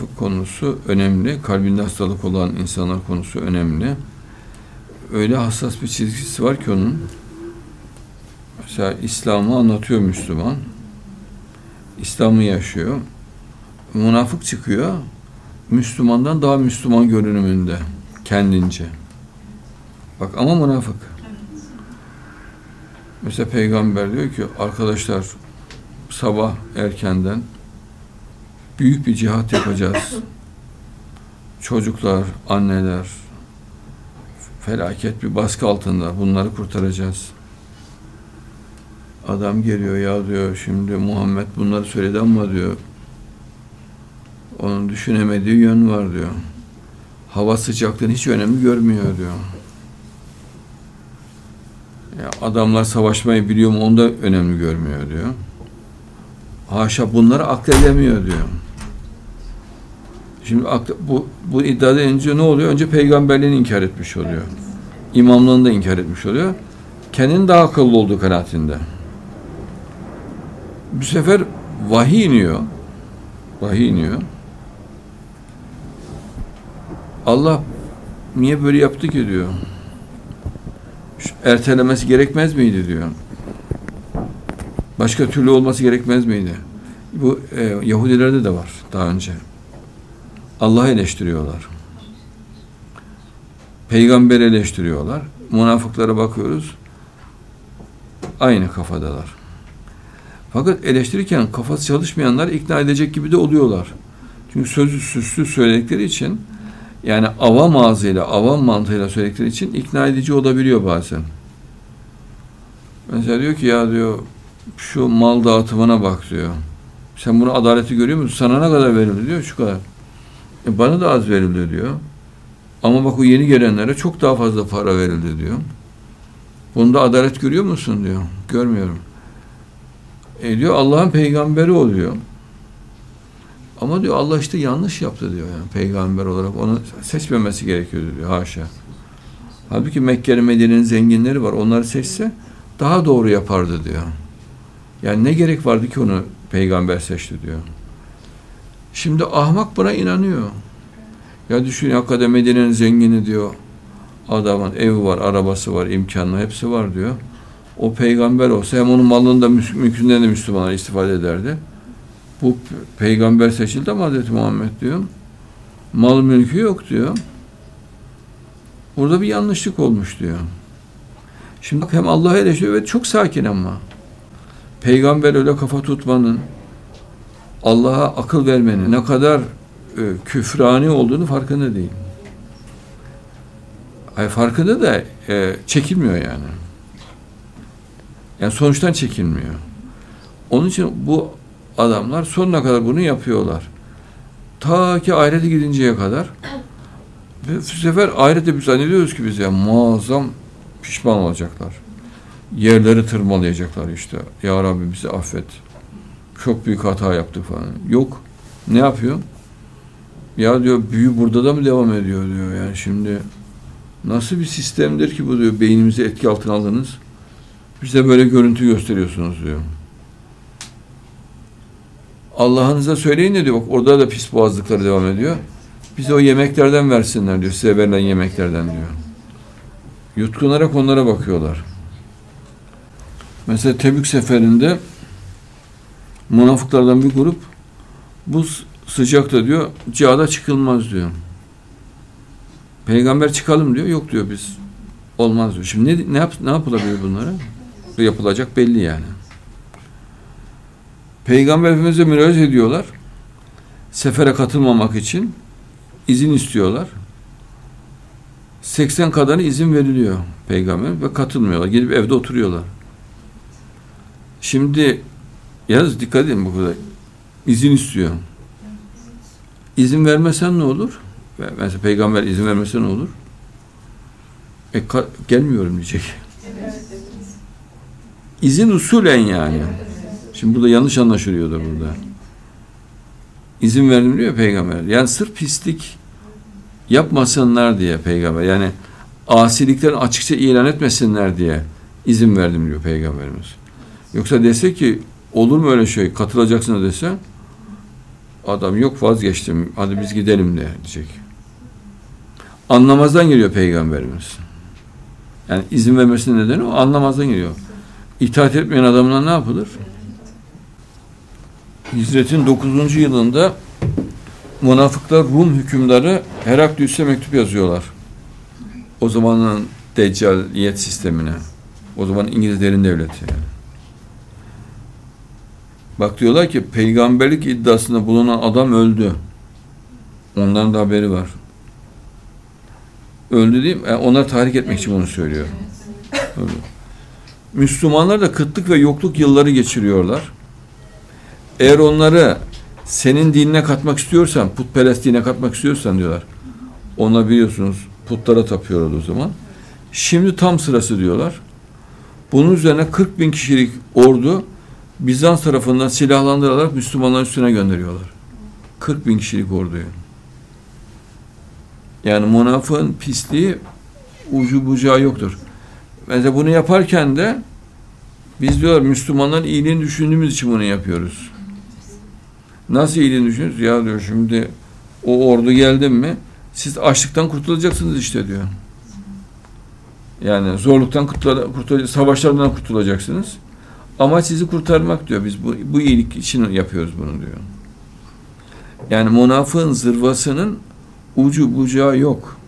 münafık konusu önemli. Kalbinde hastalık olan insanlar konusu önemli. Öyle hassas bir çizgisi var ki onun. Mesela İslam'ı anlatıyor Müslüman. İslam'ı yaşıyor. Münafık çıkıyor. Müslümandan daha Müslüman görünümünde kendince. Bak ama münafık. Mesela peygamber diyor ki arkadaşlar sabah erkenden büyük bir cihat yapacağız. Çocuklar, anneler felaket bir baskı altında bunları kurtaracağız. Adam geliyor ya diyor şimdi Muhammed bunları söyledi ama diyor onun düşünemediği yön var diyor. Hava sıcaklığını hiç önemli görmüyor diyor. Ya adamlar savaşmayı biliyor mu onu da önemli görmüyor diyor. Haşa bunları akledemiyor diyor. Şimdi bu, bu iddiada önce ne oluyor? Önce peygamberliğini inkar etmiş oluyor. İmamlığını da inkar etmiş oluyor. Kendinin daha akıllı olduğu kanaatinde. Bu sefer vahiy iniyor. Vahiy iniyor. Allah niye böyle yaptı ki diyor. Şu ertelemesi gerekmez miydi diyor. Başka türlü olması gerekmez miydi? Bu e, Yahudilerde de var daha önce. Allah'ı eleştiriyorlar. Peygamber eleştiriyorlar. Münafıklara bakıyoruz. Aynı kafadalar. Fakat eleştirirken kafası çalışmayanlar ikna edecek gibi de oluyorlar. Çünkü sözü süslü söyledikleri için yani avam ağzıyla, avam mantığıyla söyledikleri için ikna edici olabiliyor bazen. Mesela diyor ki ya diyor şu mal dağıtımına bak diyor. Sen bunu adaleti görüyor musun? Sana ne kadar verildi diyor şu kadar. E bana da az verildi diyor. Ama bak o yeni gelenlere çok daha fazla para verildi diyor. Bunda adalet görüyor musun diyor. Görmüyorum. E diyor Allah'ın peygamberi oluyor. Ama diyor Allah işte yanlış yaptı diyor yani peygamber olarak onu seçmemesi gerekiyordu diyor haşa. Halbuki Mekke'nin Medine'nin zenginleri var. Onları seçse daha doğru yapardı diyor. Yani ne gerek vardı ki onu peygamber seçti diyor. Şimdi ahmak buna inanıyor. Ya düşün hakikaten Medine'nin zengini diyor. Adamın evi var, arabası var, imkanı hepsi var diyor. O peygamber olsa hem onun malında mümkünden de Müslümanlar istifade ederdi. Bu peygamber seçildi ama Hazreti Muhammed diyor. Mal mülkü yok diyor. Burada bir yanlışlık olmuş diyor. Şimdi hem Allah'a eleştiriyor ve çok sakin ama. Peygamber öyle kafa tutmanın, Allah'a akıl vermenin ne kadar e, küfrani olduğunu farkında değil. Ay farkında da e, çekilmiyor yani. Yani sonuçtan çekilmiyor. Onun için bu adamlar sonuna kadar bunu yapıyorlar. Ta ki ahirete gidinceye kadar ve bu sefer ahirette biz zannediyoruz ki biz ya muazzam pişman olacaklar. Yerleri tırmalayacaklar işte. Ya Rabbi bizi affet. Çok büyük hata yaptık falan. Yok. Ne yapıyor? Ya diyor büyü burada da mı devam ediyor diyor. Yani şimdi nasıl bir sistemdir ki bu diyor. Beynimizi etki altına aldınız. Bize böyle görüntü gösteriyorsunuz diyor. Allah'ınıza söyleyin de diyor. Bak orada da pis boğazlıkları devam ediyor. Bize o yemeklerden versinler diyor. Size verilen yemeklerden diyor. Yutkunarak onlara bakıyorlar. Mesela Tebük seferinde münafıklardan bir grup bu sıcakta diyor cihada çıkılmaz diyor. Peygamber çıkalım diyor. Yok diyor biz. Olmaz diyor. Şimdi ne, ne, yap, ne yapılabilir bunlara? Yapılacak belli yani. Peygamber Efendimiz'e müracaat ediyorlar. Sefere katılmamak için izin istiyorlar. 80 kadarı izin veriliyor peygamber ve katılmıyorlar. Gidip evde oturuyorlar. Şimdi yalnız dikkat edin bu kadar. İzin istiyor. İzin vermesen ne olur? Mesela peygamber izin vermese ne olur? E, gelmiyorum diyecek. İzin usulen yani. Şimdi burada yanlış anlaşılıyor da burada. İzin verdim diyor peygamber. Yani sırf pislik yapmasınlar diye peygamber. Yani asiliklerini açıkça ilan etmesinler diye izin verdim diyor peygamberimiz. Yoksa dese ki olur mu öyle şey katılacaksın dese Adam yok vazgeçtim. Hadi biz gidelim de diyecek. Anlamazdan geliyor peygamberimiz. Yani izin vermesinin nedeni o anlamazdan geliyor. İtaat etmeyen adamla ne yapılır? Hicretin 9. yılında münafıklar Rum hükümdarı Heraklius'e mektup yazıyorlar. O zamanın deccaliyet sistemine. O zaman İngilizlerin devleti. Yani. Bak diyorlar ki peygamberlik iddiasında bulunan adam öldü. Onların da haberi var. Öldü değil mi? Yani onları tahrik etmek için bunu söylüyor. Öldü. Müslümanlar da kıtlık ve yokluk yılları geçiriyorlar. Eğer onları senin dinine katmak istiyorsan, putperest dine katmak istiyorsan diyorlar. Onlar biliyorsunuz putlara tapıyorlar o zaman. Şimdi tam sırası diyorlar. Bunun üzerine 40 bin kişilik ordu Bizans tarafından silahlandırılarak Müslümanların üstüne gönderiyorlar. 40 bin kişilik orduyu. Yani münafığın pisliği ucu bucağı yoktur. Mesela bunu yaparken de biz diyorlar Müslümanların iyiliğini düşündüğümüz için bunu yapıyoruz. Nasıl iyiliğini düşünüyoruz? Ya diyor şimdi o ordu geldi mi siz açlıktan kurtulacaksınız işte diyor. Yani zorluktan kurtul savaşlardan kurtulacaksınız. Ama sizi kurtarmak diyor. Biz bu, bu iyilik için yapıyoruz bunu diyor. Yani münafığın zırvasının ucu bucağı yok.